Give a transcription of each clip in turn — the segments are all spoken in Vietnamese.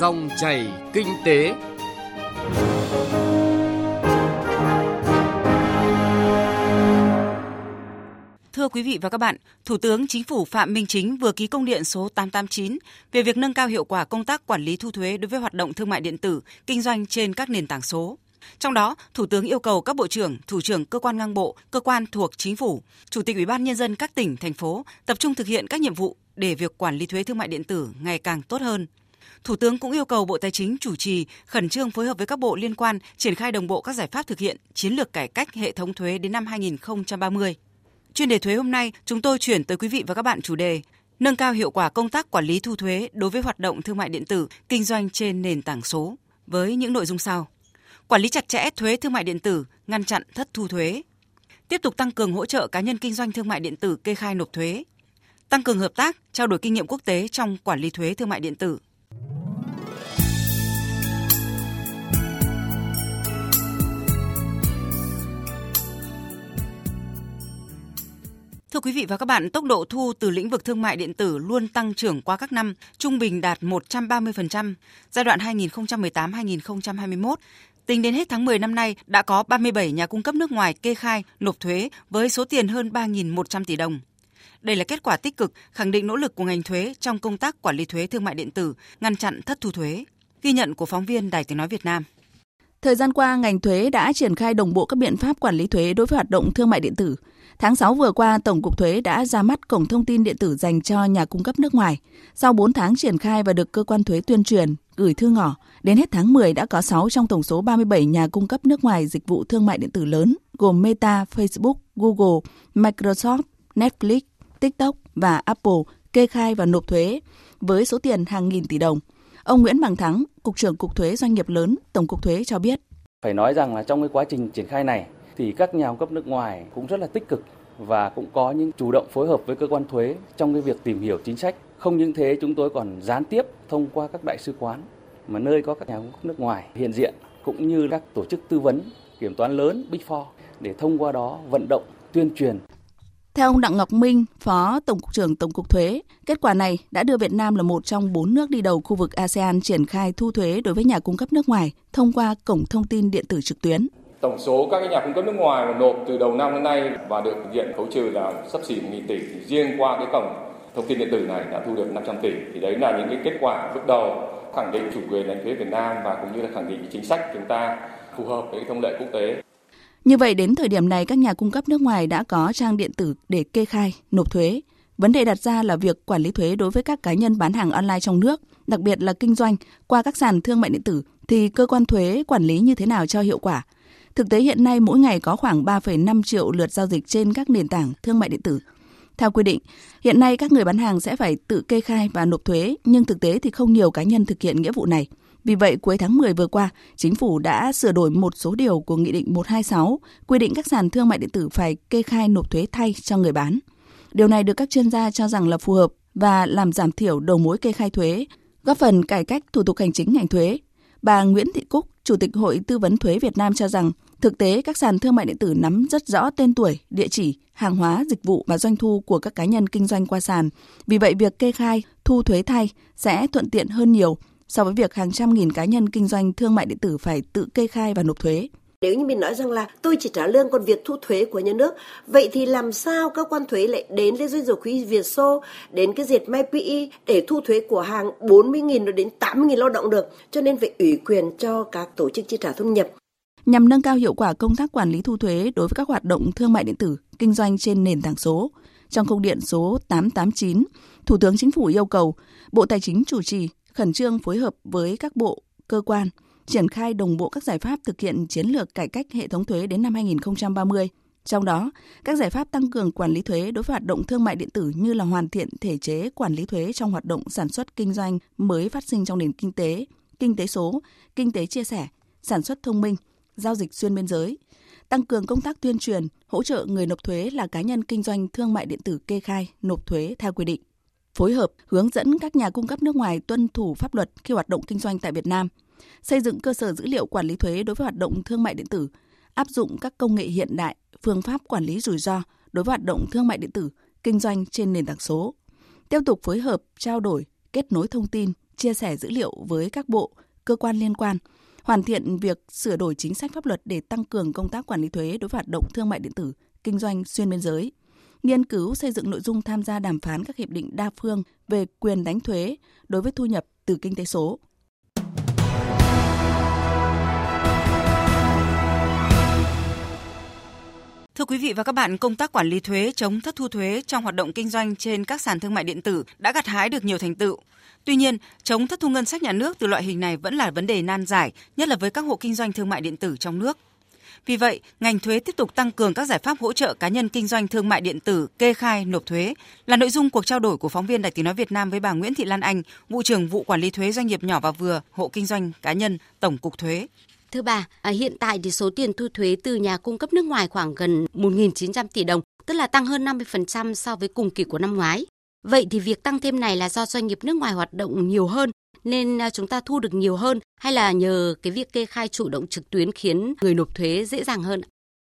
Dòng chảy kinh tế. Thưa quý vị và các bạn, Thủ tướng Chính phủ Phạm Minh Chính vừa ký công điện số 889 về việc nâng cao hiệu quả công tác quản lý thu thuế đối với hoạt động thương mại điện tử, kinh doanh trên các nền tảng số. Trong đó, Thủ tướng yêu cầu các bộ trưởng, thủ trưởng cơ quan ngang bộ, cơ quan thuộc chính phủ, chủ tịch Ủy ban nhân dân các tỉnh thành phố tập trung thực hiện các nhiệm vụ để việc quản lý thuế thương mại điện tử ngày càng tốt hơn. Thủ tướng cũng yêu cầu Bộ Tài chính chủ trì khẩn trương phối hợp với các bộ liên quan triển khai đồng bộ các giải pháp thực hiện chiến lược cải cách hệ thống thuế đến năm 2030. Chuyên đề thuế hôm nay, chúng tôi chuyển tới quý vị và các bạn chủ đề Nâng cao hiệu quả công tác quản lý thu thuế đối với hoạt động thương mại điện tử, kinh doanh trên nền tảng số với những nội dung sau. Quản lý chặt chẽ thuế thương mại điện tử, ngăn chặn thất thu thuế. Tiếp tục tăng cường hỗ trợ cá nhân kinh doanh thương mại điện tử kê khai nộp thuế. Tăng cường hợp tác, trao đổi kinh nghiệm quốc tế trong quản lý thuế thương mại điện tử. Thưa quý vị và các bạn, tốc độ thu từ lĩnh vực thương mại điện tử luôn tăng trưởng qua các năm, trung bình đạt 130%. Giai đoạn 2018-2021, tính đến hết tháng 10 năm nay đã có 37 nhà cung cấp nước ngoài kê khai, nộp thuế với số tiền hơn 3.100 tỷ đồng. Đây là kết quả tích cực, khẳng định nỗ lực của ngành thuế trong công tác quản lý thuế thương mại điện tử, ngăn chặn thất thu thuế. Ghi nhận của phóng viên Đài Tiếng Nói Việt Nam. Thời gian qua, ngành thuế đã triển khai đồng bộ các biện pháp quản lý thuế đối với hoạt động thương mại điện tử. Tháng 6 vừa qua, Tổng cục Thuế đã ra mắt cổng thông tin điện tử dành cho nhà cung cấp nước ngoài. Sau 4 tháng triển khai và được cơ quan thuế tuyên truyền, gửi thư ngỏ, đến hết tháng 10 đã có 6 trong tổng số 37 nhà cung cấp nước ngoài dịch vụ thương mại điện tử lớn, gồm Meta, Facebook, Google, Microsoft, Netflix, TikTok và Apple kê khai và nộp thuế với số tiền hàng nghìn tỷ đồng. Ông Nguyễn Bằng Thắng, Cục trưởng Cục Thuế Doanh nghiệp lớn, Tổng cục Thuế cho biết. Phải nói rằng là trong cái quá trình triển khai này thì các nhà cung cấp nước ngoài cũng rất là tích cực và cũng có những chủ động phối hợp với cơ quan thuế trong cái việc tìm hiểu chính sách. Không những thế chúng tôi còn gián tiếp thông qua các đại sứ quán mà nơi có các nhà cung cấp nước ngoài hiện diện cũng như các tổ chức tư vấn kiểm toán lớn Big Four để thông qua đó vận động tuyên truyền theo ông Đặng Ngọc Minh, Phó Tổng cục trưởng Tổng cục Thuế, kết quả này đã đưa Việt Nam là một trong bốn nước đi đầu khu vực ASEAN triển khai thu thuế đối với nhà cung cấp nước ngoài thông qua cổng thông tin điện tử trực tuyến. Tổng số các nhà cung cấp nước ngoài mà nộp từ đầu năm đến nay và được thực hiện khấu trừ là sắp xỉ 1.000 tỷ. Thì riêng qua cái cổng thông tin điện tử này đã thu được 500 tỷ. Thì đấy là những cái kết quả bước đầu khẳng định chủ quyền đánh thuế Việt Nam và cũng như là khẳng định chính sách chúng ta phù hợp với thông lệ quốc tế. Như vậy đến thời điểm này các nhà cung cấp nước ngoài đã có trang điện tử để kê khai, nộp thuế. Vấn đề đặt ra là việc quản lý thuế đối với các cá nhân bán hàng online trong nước, đặc biệt là kinh doanh qua các sàn thương mại điện tử thì cơ quan thuế quản lý như thế nào cho hiệu quả. Thực tế hiện nay mỗi ngày có khoảng 3,5 triệu lượt giao dịch trên các nền tảng thương mại điện tử. Theo quy định, hiện nay các người bán hàng sẽ phải tự kê khai và nộp thuế, nhưng thực tế thì không nhiều cá nhân thực hiện nghĩa vụ này. Vì vậy, cuối tháng 10 vừa qua, Chính phủ đã sửa đổi một số điều của Nghị định 126 quy định các sàn thương mại điện tử phải kê khai nộp thuế thay cho người bán. Điều này được các chuyên gia cho rằng là phù hợp và làm giảm thiểu đầu mối kê khai thuế, góp phần cải cách thủ tục hành chính ngành thuế. Bà Nguyễn Thị Cúc, Chủ tịch Hội Tư vấn Thuế Việt Nam cho rằng, thực tế các sàn thương mại điện tử nắm rất rõ tên tuổi, địa chỉ, hàng hóa, dịch vụ và doanh thu của các cá nhân kinh doanh qua sàn. Vì vậy, việc kê khai, thu thuế thay sẽ thuận tiện hơn nhiều so với việc hàng trăm nghìn cá nhân kinh doanh thương mại điện tử phải tự kê khai và nộp thuế. Nếu như mình nói rằng là tôi chỉ trả lương còn việc thu thuế của nhà nước, vậy thì làm sao cơ quan thuế lại đến với doanh dầu khí Việt Xô, đến cái diệt May PE để thu thuế của hàng 40.000 đến 80.000 lao động được. Cho nên phải ủy quyền cho các tổ chức chi trả thu nhập. Nhằm nâng cao hiệu quả công tác quản lý thu thuế đối với các hoạt động thương mại điện tử, kinh doanh trên nền tảng số, trong công điện số 889, Thủ tướng Chính phủ yêu cầu Bộ Tài chính chủ trì khẩn trương phối hợp với các bộ, cơ quan, triển khai đồng bộ các giải pháp thực hiện chiến lược cải cách hệ thống thuế đến năm 2030. Trong đó, các giải pháp tăng cường quản lý thuế đối với hoạt động thương mại điện tử như là hoàn thiện thể chế quản lý thuế trong hoạt động sản xuất kinh doanh mới phát sinh trong nền kinh tế, kinh tế số, kinh tế chia sẻ, sản xuất thông minh, giao dịch xuyên biên giới, tăng cường công tác tuyên truyền, hỗ trợ người nộp thuế là cá nhân kinh doanh thương mại điện tử kê khai, nộp thuế theo quy định. Phối hợp hướng dẫn các nhà cung cấp nước ngoài tuân thủ pháp luật khi hoạt động kinh doanh tại Việt Nam, xây dựng cơ sở dữ liệu quản lý thuế đối với hoạt động thương mại điện tử, áp dụng các công nghệ hiện đại, phương pháp quản lý rủi ro đối với hoạt động thương mại điện tử, kinh doanh trên nền tảng số. Tiếp tục phối hợp, trao đổi, kết nối thông tin, chia sẻ dữ liệu với các bộ, cơ quan liên quan, hoàn thiện việc sửa đổi chính sách pháp luật để tăng cường công tác quản lý thuế đối với hoạt động thương mại điện tử, kinh doanh xuyên biên giới, nghiên cứu xây dựng nội dung tham gia đàm phán các hiệp định đa phương về quyền đánh thuế đối với thu nhập từ kinh tế số. Thưa quý vị và các bạn, công tác quản lý thuế chống thất thu thuế trong hoạt động kinh doanh trên các sàn thương mại điện tử đã gặt hái được nhiều thành tựu. Tuy nhiên, chống thất thu ngân sách nhà nước từ loại hình này vẫn là vấn đề nan giải, nhất là với các hộ kinh doanh thương mại điện tử trong nước. Vì vậy, ngành thuế tiếp tục tăng cường các giải pháp hỗ trợ cá nhân kinh doanh thương mại điện tử kê khai nộp thuế là nội dung cuộc trao đổi của phóng viên Đài Tiếng nói Việt Nam với bà Nguyễn Thị Lan Anh, vụ trưởng vụ quản lý thuế doanh nghiệp nhỏ và vừa, hộ kinh doanh cá nhân, Tổng cục Thuế. Thưa bà, à, hiện tại thì số tiền thu thuế từ nhà cung cấp nước ngoài khoảng gần 1.900 tỷ đồng, tức là tăng hơn 50% so với cùng kỳ của năm ngoái. Vậy thì việc tăng thêm này là do doanh nghiệp nước ngoài hoạt động nhiều hơn nên à, chúng ta thu được nhiều hơn hay là nhờ cái việc kê khai chủ động trực tuyến khiến người nộp thuế dễ dàng hơn?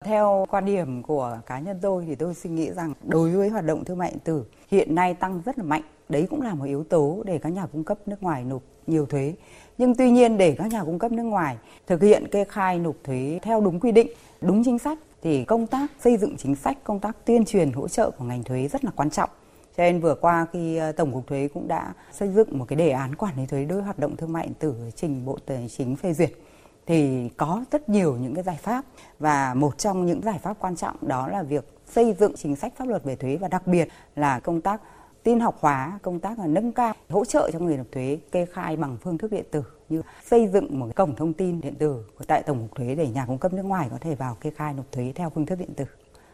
Theo quan điểm của cá nhân tôi thì tôi suy nghĩ rằng đối với hoạt động thương mại điện tử hiện nay tăng rất là mạnh, đấy cũng là một yếu tố để các nhà cung cấp nước ngoài nộp nhiều thuế. Nhưng tuy nhiên để các nhà cung cấp nước ngoài thực hiện kê khai nộp thuế theo đúng quy định, đúng chính sách thì công tác xây dựng chính sách, công tác tuyên truyền hỗ trợ của ngành thuế rất là quan trọng. Cho nên vừa qua khi ờ, Tổng cục Thuế cũng đã xây dựng một cái đề án quản lý thuế đối hoạt động thương mại điện tử trình Bộ Tài chính phê duyệt thì có rất nhiều những cái giải pháp và một trong những giải pháp quan trọng đó là việc xây dựng chính sách pháp luật về thuế và đặc biệt là công tác tin học hóa, công tác là nâng cao hỗ trợ cho người nộp thuế kê khai bằng phương thức điện tử như xây dựng một cổng thông tin điện tử của tại Tổng cục Thuế để nhà cung cấp nước ngoài có thể vào kê khai nộp thuế theo phương thức điện tử.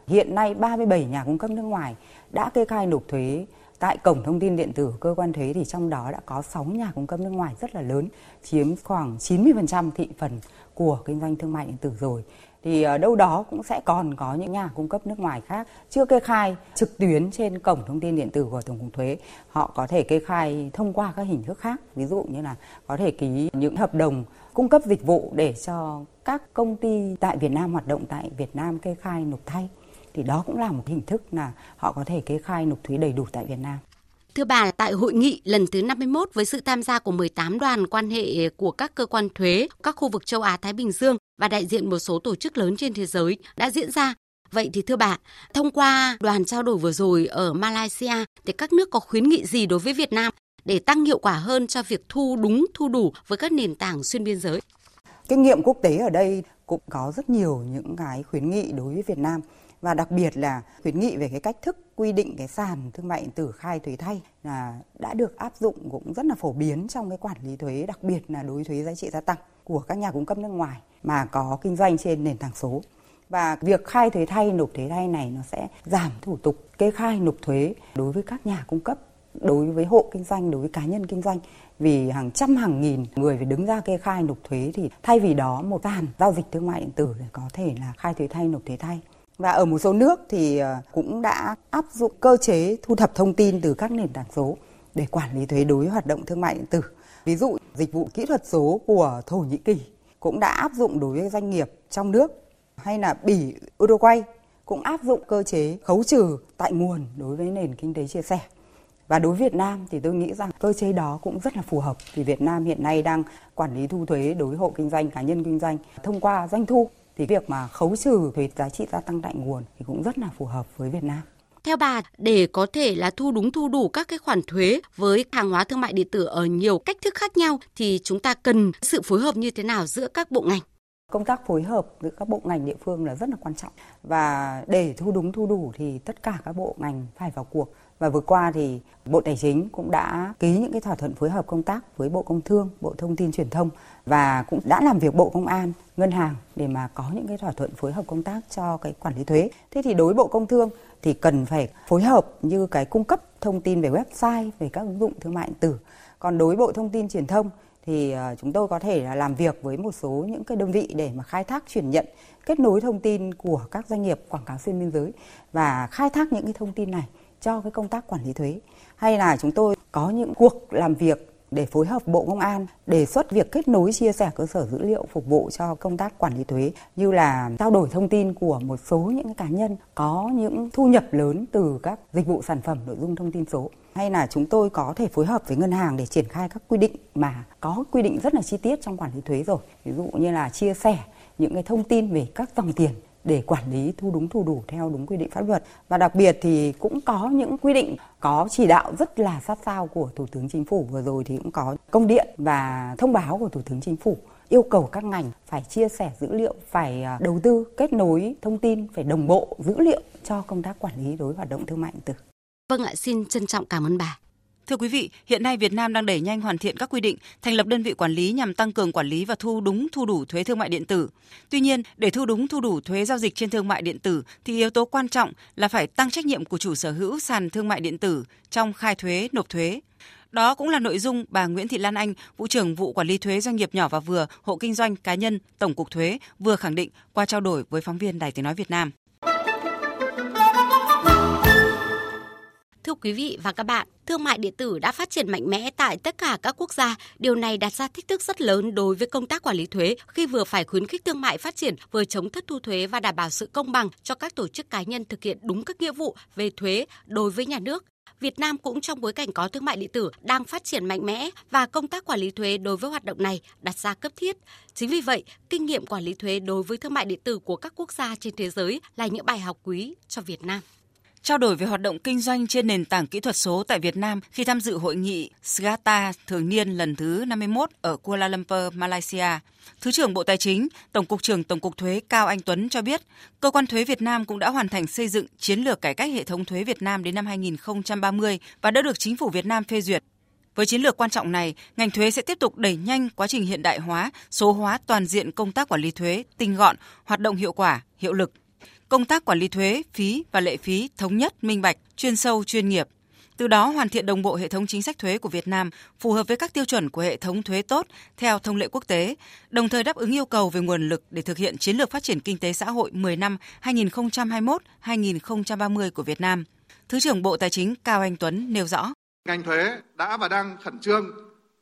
Hiện nay 37 nhà cung cấp nước ngoài đã kê khai nộp thuế tại cổng thông tin điện tử cơ quan thuế thì trong đó đã có 6 nhà cung cấp nước ngoài rất là lớn, chiếm khoảng 90% thị phần của kinh doanh thương mại điện tử rồi. Thì ở đâu đó cũng sẽ còn có những nhà cung cấp nước ngoài khác chưa kê khai trực tuyến trên cổng thông tin điện tử của Tổng cục Thuế. Họ có thể kê khai thông qua các hình thức khác, ví dụ như là có thể ký những hợp đồng cung cấp dịch vụ để cho các công ty tại Việt Nam hoạt động tại Việt Nam kê khai nộp thay thì đó cũng là một hình thức là họ có thể kê khai nộp thuế đầy đủ tại Việt Nam. Thưa bà, tại hội nghị lần thứ 51 với sự tham gia của 18 đoàn quan hệ của các cơ quan thuế, các khu vực châu Á Thái Bình Dương và đại diện một số tổ chức lớn trên thế giới đã diễn ra. Vậy thì thưa bà, thông qua đoàn trao đổi vừa rồi ở Malaysia thì các nước có khuyến nghị gì đối với Việt Nam để tăng hiệu quả hơn cho việc thu đúng thu đủ với các nền tảng xuyên biên giới? Kinh nghiệm quốc tế ở đây cũng có rất nhiều những cái khuyến nghị đối với Việt Nam và đặc biệt là khuyến nghị về cái cách thức quy định cái sàn thương mại điện tử khai thuế thay là đã được áp dụng cũng rất là phổ biến trong cái quản lý thuế, đặc biệt là đối thuế giá trị gia tăng của các nhà cung cấp nước ngoài mà có kinh doanh trên nền tảng số. Và việc khai thuế thay, nộp thuế thay này nó sẽ giảm thủ tục kê khai nộp thuế đối với các nhà cung cấp, đối với hộ kinh doanh, đối với cá nhân kinh doanh. Vì hàng trăm, hàng nghìn người phải đứng ra kê khai nộp thuế thì thay vì đó, một sàn giao dịch thương mại điện tử để có thể là khai thuế thay, nộp thuế thay và ở một số nước thì ờ, cũng đã áp dụng cơ chế thu thập thông tin từ các nền tảng số để quản lý thuế đối với hoạt động thương mại điện tử. Ví dụ dịch vụ kỹ thuật số của Thổ Nhĩ Kỳ cũng đã áp dụng đối với doanh nghiệp trong nước hay là Bỉ, Uruguay cũng áp dụng cơ chế khấu trừ tại nguồn đối với nền kinh tế chia sẻ. Và đối với Việt Nam thì tôi nghĩ rằng cơ chế đó cũng rất là phù hợp vì Việt Nam hiện nay đang quản lý thu thuế đối với hộ kinh doanh, cá nhân kinh doanh thông qua doanh thu thì việc mà khấu trừ thuế giá trị gia tăng tại nguồn thì cũng rất là phù hợp với Việt Nam. Theo bà, để có thể là thu đúng thu đủ các cái khoản thuế với hàng hóa thương mại điện tử ở nhiều cách thức khác nhau thì chúng ta cần sự phối hợp như thế nào giữa các bộ ngành? Công tác phối hợp giữa các bộ ngành địa phương là rất là quan trọng và để thu đúng thu đủ thì tất cả các bộ ngành phải vào cuộc và vừa qua thì Bộ Tài chính cũng đã ký những cái thỏa thuận phối hợp công tác với Bộ Công Thương, Bộ Thông tin Truyền thông và cũng đã làm việc Bộ Công an, Ngân hàng để mà có những cái thỏa thuận phối hợp công tác cho cái quản lý thuế. Thế thì đối với Bộ Công Thương thì cần phải phối hợp như cái cung cấp thông tin về website, về các ứng dụng thương mại điện tử. Còn đối Bộ Thông tin Truyền thông thì ờ, chúng tôi có thể là làm việc với một số những cái đơn vị để mà khai thác chuyển nhận kết nối thông tin của các doanh nghiệp quảng cáo xuyên biên giới và khai thác những cái thông tin này cho cái công tác quản lý thuế hay là chúng tôi có những cuộc làm việc để phối hợp Bộ Công an đề xuất việc kết nối chia sẻ cơ sở dữ liệu phục vụ cho công tác quản lý thuế, như là trao đổi thông tin của một số những cá nhân có những thu nhập lớn từ các dịch vụ sản phẩm, nội dung thông tin số hay là chúng tôi có thể phối hợp với ngân hàng để triển khai các quy định mà có quy định rất là chi tiết trong quản lý thuế rồi. Ví dụ như là chia sẻ những cái thông tin về các dòng tiền để quản lý thu đúng thu đủ theo đúng quy định pháp luật. Và đặc biệt thì cũng có những quy định có chỉ đạo rất là sát sao của thủ tướng chính phủ. Vừa rồi thì cũng có công điện và thông báo của thủ tướng chính phủ yêu cầu các ngành phải chia sẻ dữ liệu phải à, đầu tư kết nối thông tin phải đồng bộ dữ liệu cho công tác quản lý đối với hoạt động thương mại điện tử. Vâng ạ, xin trân trọng cảm ơn bà. Thưa quý vị, hiện nay Việt Nam đang đẩy nhanh hoàn thiện các quy định, thành lập đơn vị quản lý nhằm tăng cường quản lý và thu đúng thu đủ thuế thương mại điện tử. Tuy nhiên, để thu đúng thu đủ thuế giao dịch trên thương mại điện tử thì yếu tố quan trọng là phải tăng trách nhiệm của chủ sở hữu sàn thương mại điện tử trong khai thuế, nộp thuế. Đó cũng là nội dung bà Nguyễn Thị Lan Anh, vụ trưởng vụ quản lý thuế doanh nghiệp nhỏ và vừa, hộ kinh doanh cá nhân, Tổng cục Thuế vừa khẳng định qua trao đổi với phóng viên Đài Tiếng nói Việt Nam. Thưa quý vị và các bạn, thương mại điện tử đã phát triển mạnh mẽ tại tất cả các quốc gia. Điều này đặt ra thách thức rất lớn đối với công tác quản lý thuế khi vừa phải khuyến khích thương mại phát triển, vừa chống thất thu thuế và đảm bảo sự công bằng cho các tổ chức cá nhân thực hiện đúng các nghĩa vụ về thuế đối với nhà nước. Việt Nam cũng trong bối cảnh có thương mại điện tử đang phát triển mạnh mẽ và công tác quản lý thuế đối với hoạt động này đặt ra cấp thiết. Chính vì vậy, kinh nghiệm quản lý thuế đối với thương mại điện tử của các quốc gia trên thế giới là những bài học quý cho Việt Nam trao đổi về hoạt động kinh doanh trên nền tảng kỹ thuật số tại Việt Nam khi tham dự hội nghị SGATA thường niên lần thứ 51 ở Kuala Lumpur, Malaysia. Thứ trưởng Bộ Tài chính, Tổng cục trưởng Tổng cục Thuế Cao Anh Tuấn cho biết, cơ quan thuế Việt Nam cũng đã hoàn thành xây dựng chiến lược cải cách hệ thống thuế Việt Nam đến năm 2030 và đã được chính phủ Việt Nam phê duyệt. Với chiến lược quan trọng này, ngành thuế sẽ tiếp tục đẩy nhanh quá trình hiện đại hóa, số hóa toàn diện công tác quản lý thuế, tinh gọn, hoạt động hiệu quả, hiệu lực công tác quản lý thuế, phí và lệ phí thống nhất, minh bạch, chuyên sâu, chuyên nghiệp. Từ đó hoàn thiện đồng bộ hệ thống chính sách thuế của Việt Nam phù hợp với các tiêu chuẩn của hệ thống thuế tốt theo thông lệ quốc tế, đồng thời đáp ứng yêu cầu về nguồn lực để thực hiện chiến lược phát triển kinh tế xã hội 10 năm 2021-2030 của Việt Nam. Thứ trưởng Bộ Tài chính Cao Anh Tuấn nêu rõ. Ngành thuế đã và đang khẩn trương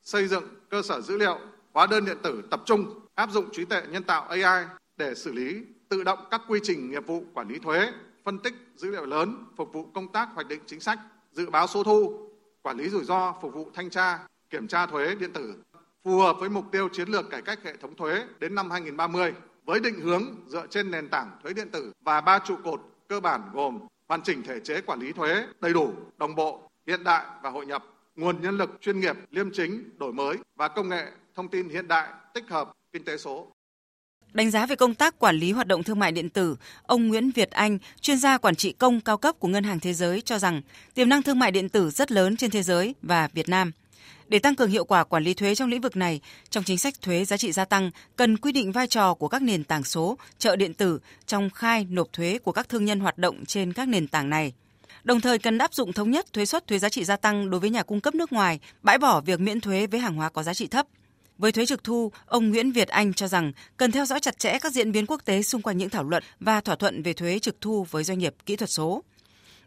xây dựng cơ sở dữ liệu hóa đơn điện tử tập trung áp dụng trí tuệ nhân tạo AI để xử lý tự động các quy trình nghiệp vụ quản lý thuế, phân tích dữ liệu lớn phục vụ công tác hoạch định chính sách, dự báo số thu, quản lý rủi ro phục vụ thanh tra, kiểm tra thuế điện tử phù hợp với mục tiêu chiến lược cải cách hệ thống thuế đến năm 2030 với định hướng dựa trên nền tảng thuế điện tử và ba trụ cột cơ bản gồm hoàn chỉnh thể chế quản lý thuế đầy đủ, đồng bộ, hiện đại và hội nhập, nguồn nhân lực chuyên nghiệp, liêm chính, đổi mới và công nghệ thông tin hiện đại tích hợp kinh tế số. Đánh giá về công tác quản lý hoạt động thương mại điện tử, ông Nguyễn Việt Anh, chuyên gia quản trị công cao cấp của Ngân hàng Thế giới cho rằng tiềm năng thương mại điện tử rất lớn trên thế giới và Việt Nam. Để tăng cường hiệu quả quản lý thuế trong lĩnh vực này, trong chính sách thuế giá trị gia tăng cần quy định vai trò của các nền tảng số, chợ điện tử trong khai nộp thuế của các thương nhân hoạt động trên các nền tảng này. Đồng thời cần áp dụng thống nhất thuế suất thuế giá trị gia tăng đối với nhà cung cấp nước ngoài, bãi bỏ việc miễn thuế với hàng hóa có giá trị thấp. Với thuế trực thu, ông Nguyễn Việt Anh cho rằng cần theo dõi chặt chẽ các diễn biến quốc tế xung quanh những thảo luận và thỏa thuận về thuế trực thu với doanh nghiệp kỹ thuật số.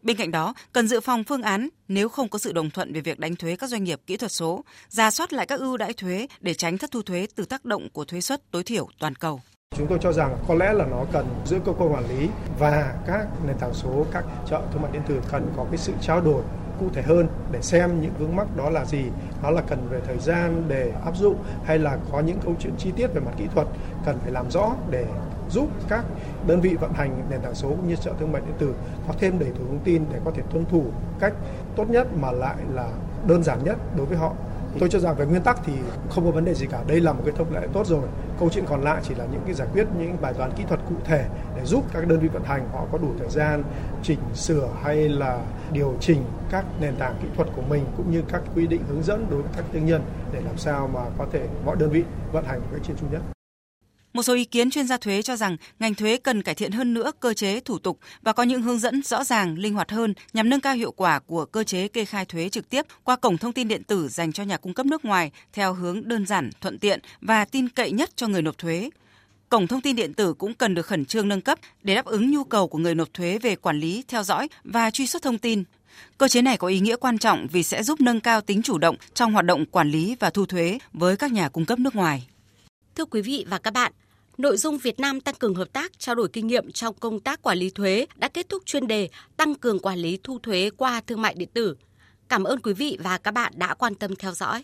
Bên cạnh đó, cần dự phòng phương án nếu không có sự đồng thuận về việc đánh thuế các doanh nghiệp kỹ thuật số, ra soát lại các ưu đãi thuế để tránh thất thu thuế từ tác động của thuế suất tối thiểu toàn cầu. Chúng tôi cho rằng có lẽ là nó cần giữa cơ quan quản lý và các nền tảng số, các chợ thương mại điện tử cần có cái sự trao đổi cụ thể hơn để xem những vướng mắc đó là gì? Nó là cần về thời gian để áp dụng hay là có những câu chuyện chi tiết về mặt kỹ thuật cần phải làm rõ để giúp các đơn vị vận hành nền tảng số cũng như chợ thương mại điện tử có thêm đầy đủ thông tin để có thể tuân thủ cách tốt nhất mà lại là đơn giản nhất đối với họ tôi cho rằng về nguyên tắc thì không có vấn đề gì cả. Đây là một cái thông lệ tốt rồi. Câu chuyện còn lại chỉ là những cái giải quyết những bài toán kỹ thuật cụ thể để giúp các đơn vị vận hành họ có đủ thời gian chỉnh sửa hay là điều chỉnh các nền tảng kỹ thuật của mình cũng như các quy định hướng dẫn đối với các thương nhân để làm sao mà có thể mọi đơn vị vận hành một cách trên chung nhất một số ý kiến chuyên gia thuế cho rằng ngành thuế cần cải thiện hơn nữa cơ chế thủ tục và có những hướng dẫn rõ ràng, linh hoạt hơn nhằm nâng cao hiệu quả của cơ chế kê khai thuế trực tiếp qua cổng thông tin điện tử dành cho nhà cung cấp nước ngoài theo hướng đơn giản, thuận tiện và tin cậy nhất cho người nộp thuế. Cổng thông tin điện tử cũng cần được khẩn trương nâng cấp để đáp ứng nhu cầu của người nộp thuế về quản lý, theo dõi và truy xuất thông tin. Cơ chế này có ý nghĩa quan trọng vì sẽ giúp nâng cao tính chủ động trong hoạt động quản lý và thu thuế với các nhà cung cấp nước ngoài. Thưa quý vị và các bạn, Nội dung Việt Nam tăng cường hợp tác, trao đổi kinh nghiệm trong công tác quản lý thuế đã kết thúc chuyên đề tăng cường quản lý thu thuế qua thương mại điện tử. Cảm ơn quý vị và các bạn đã quan tâm theo dõi.